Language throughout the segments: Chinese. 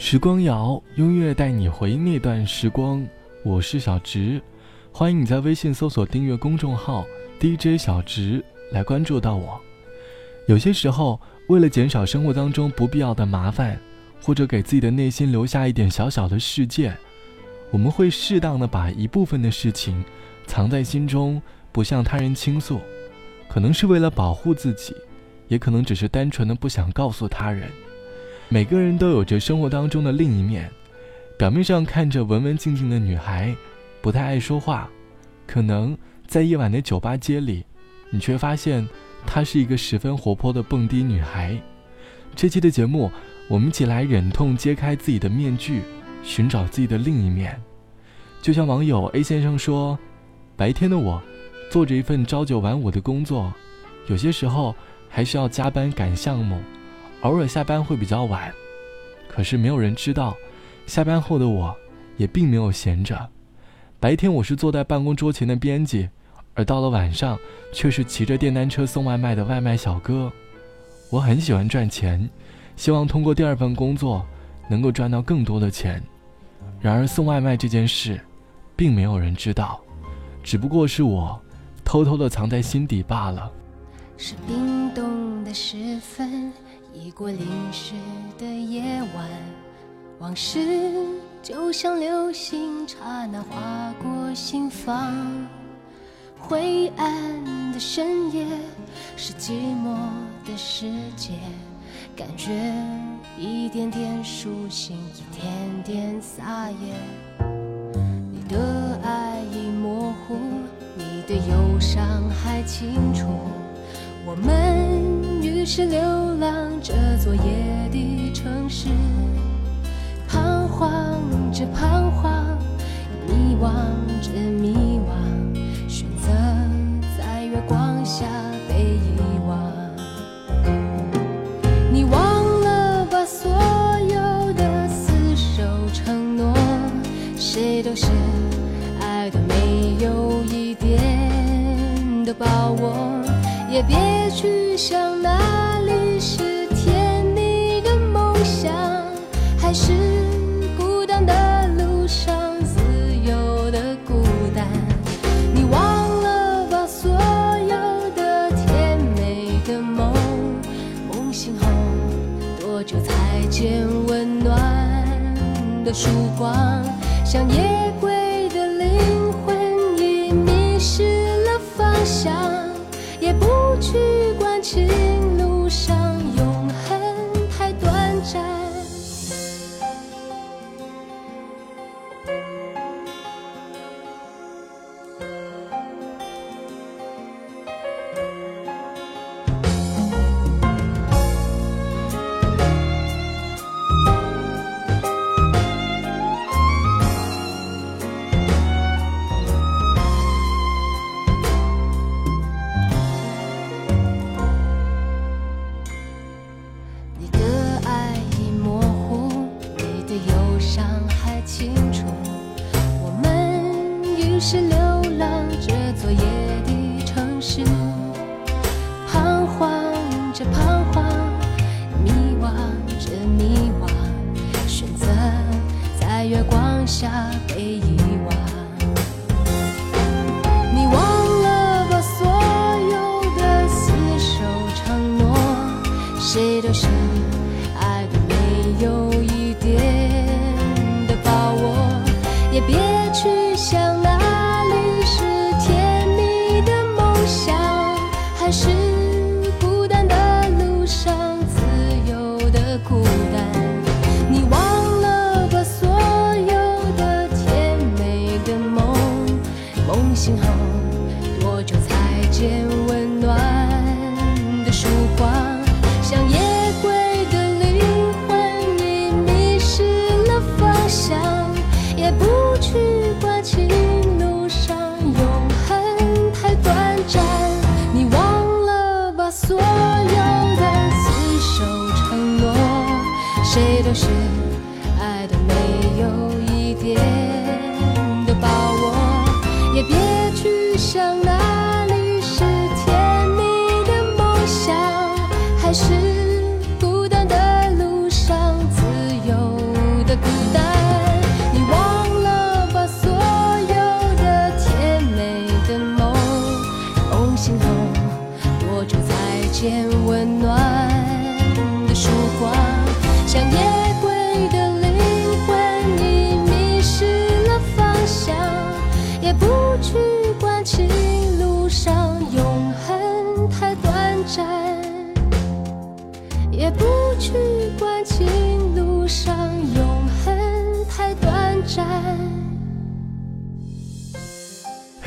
时光谣，音乐带你回那段时光。我是小植，欢迎你在微信搜索订阅公众号 DJ 小植来关注到我。有些时候，为了减少生活当中不必要的麻烦，或者给自己的内心留下一点小小的世界，我们会适当的把一部分的事情藏在心中，不向他人倾诉，可能是为了保护自己，也可能只是单纯的不想告诉他人。每个人都有着生活当中的另一面，表面上看着文文静静的女孩，不太爱说话，可能在夜晚的酒吧街里，你却发现她是一个十分活泼的蹦迪女孩。这期的节目，我们一起来忍痛揭开自己的面具，寻找自己的另一面。就像网友 A 先生说：“白天的我，做着一份朝九晚五的工作，有些时候还需要加班赶项目。”偶尔下班会比较晚，可是没有人知道，下班后的我，也并没有闲着。白天我是坐在办公桌前的编辑，而到了晚上，却是骑着电单车送外卖的外卖小哥。我很喜欢赚钱，希望通过第二份工作，能够赚到更多的钱。然而送外卖这件事，并没有人知道，只不过是我，偷偷的藏在心底罢了。是冰冻的时分。已过淋湿的夜晚，往事就像流星，刹那划过心房。灰暗的深夜，是寂寞的世界，感觉一点点苏醒，一点点撒野。你的爱已模糊，你的忧伤还清楚。我们是流浪这座夜的城市，彷徨着彷徨，迷惘着迷惘，选择在月光下被遗忘。你忘了把所有的厮守承诺，谁都是爱的没有一点的把握。也别去想那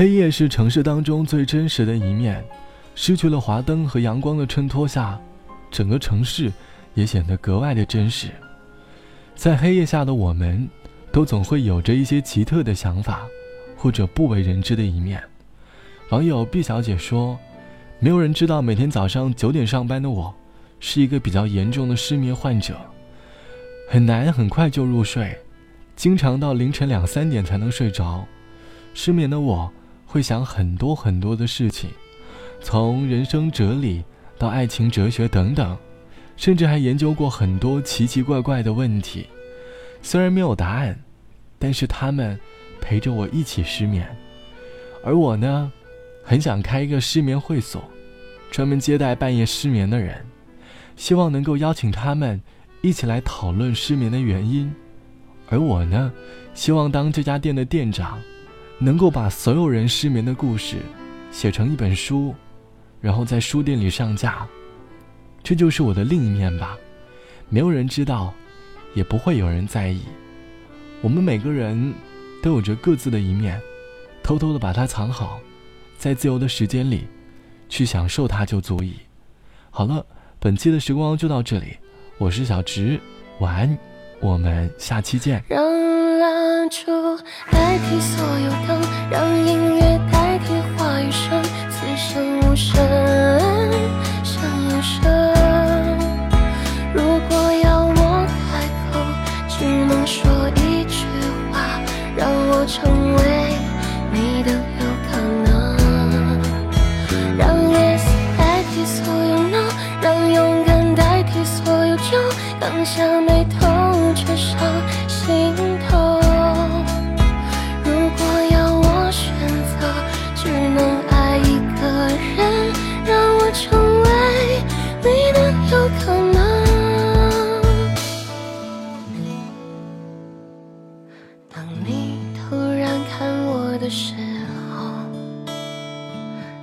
黑夜是城市当中最真实的一面。失去了华灯和阳光的衬托下，整个城市也显得格外的真实。在黑夜下的我们，都总会有着一些奇特的想法，或者不为人知的一面。网友毕小姐说：“没有人知道，每天早上九点上班的我，是一个比较严重的失眠患者，很难很快就入睡，经常到凌晨两三点才能睡着。失眠的我会想很多很多的事情。”从人生哲理到爱情哲学等等，甚至还研究过很多奇奇怪怪的问题。虽然没有答案，但是他们陪着我一起失眠。而我呢，很想开一个失眠会所，专门接待半夜失眠的人，希望能够邀请他们一起来讨论失眠的原因。而我呢，希望当这家店的店长，能够把所有人失眠的故事写成一本书。然后在书店里上架，这就是我的另一面吧。没有人知道，也不会有人在意。我们每个人都有着各自的一面，偷偷的把它藏好，在自由的时间里，去享受它就足矣。好了，本期的时光就到这里，我是小直，晚安，我们下期见。蜡烛代替所有灯让音乐代替话语声此生无声胜有声。如果要我开口只能说一句话让我成为你的有可能让 yes 代替所有 no 让勇敢代替所有酒刚下眉头却上心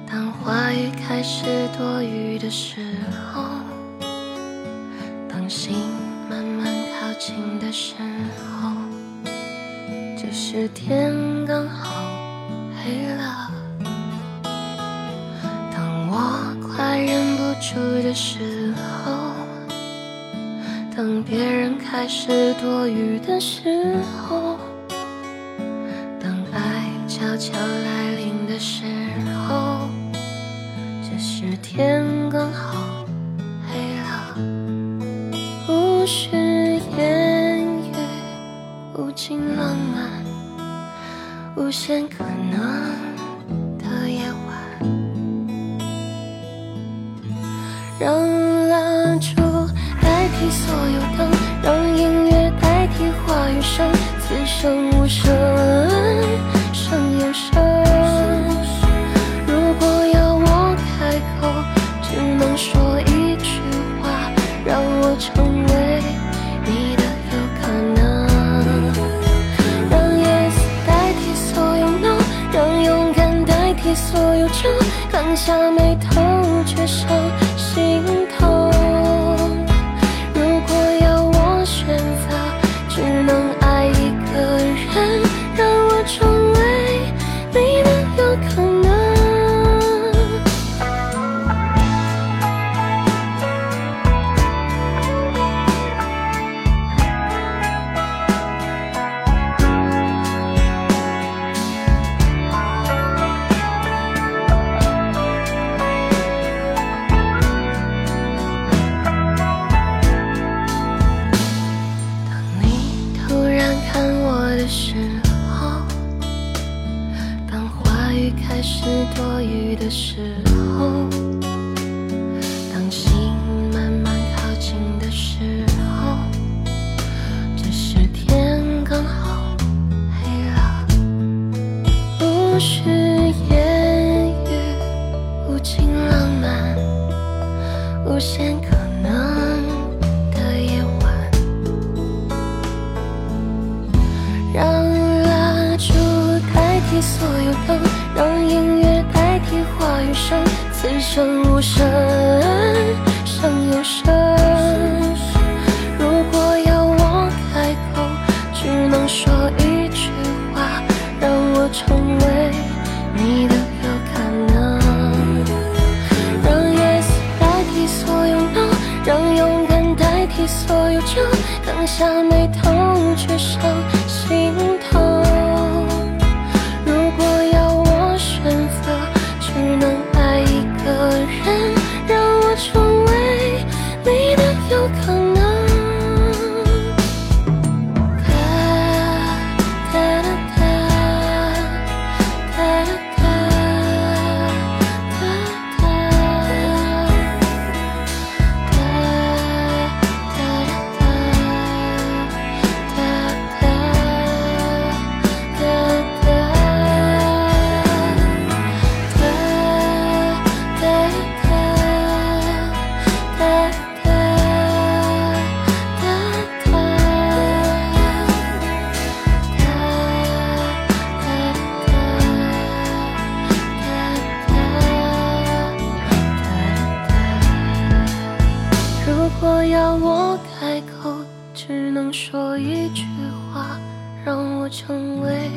当话语开始多余的时候，当心慢慢靠近的时候，这时天刚好黑了。当我快忍不住的时候，当别人开始多余的时候，当爱悄悄来临的时候。无限可能的夜晚，让蜡烛代替所有灯，让音乐代替话语声，此生无声。胜有声的时候当心慢慢靠近的时候这时天刚好黑了。无需言语无尽浪漫无限可能。此生无声胜有声。如果要我开口，只能说一句话，让我成为你的有可能。让 yes 代替所有 no，让勇敢代替所有酒，当下没痛却伤心可果要我开口，只能说一句话，让我成为。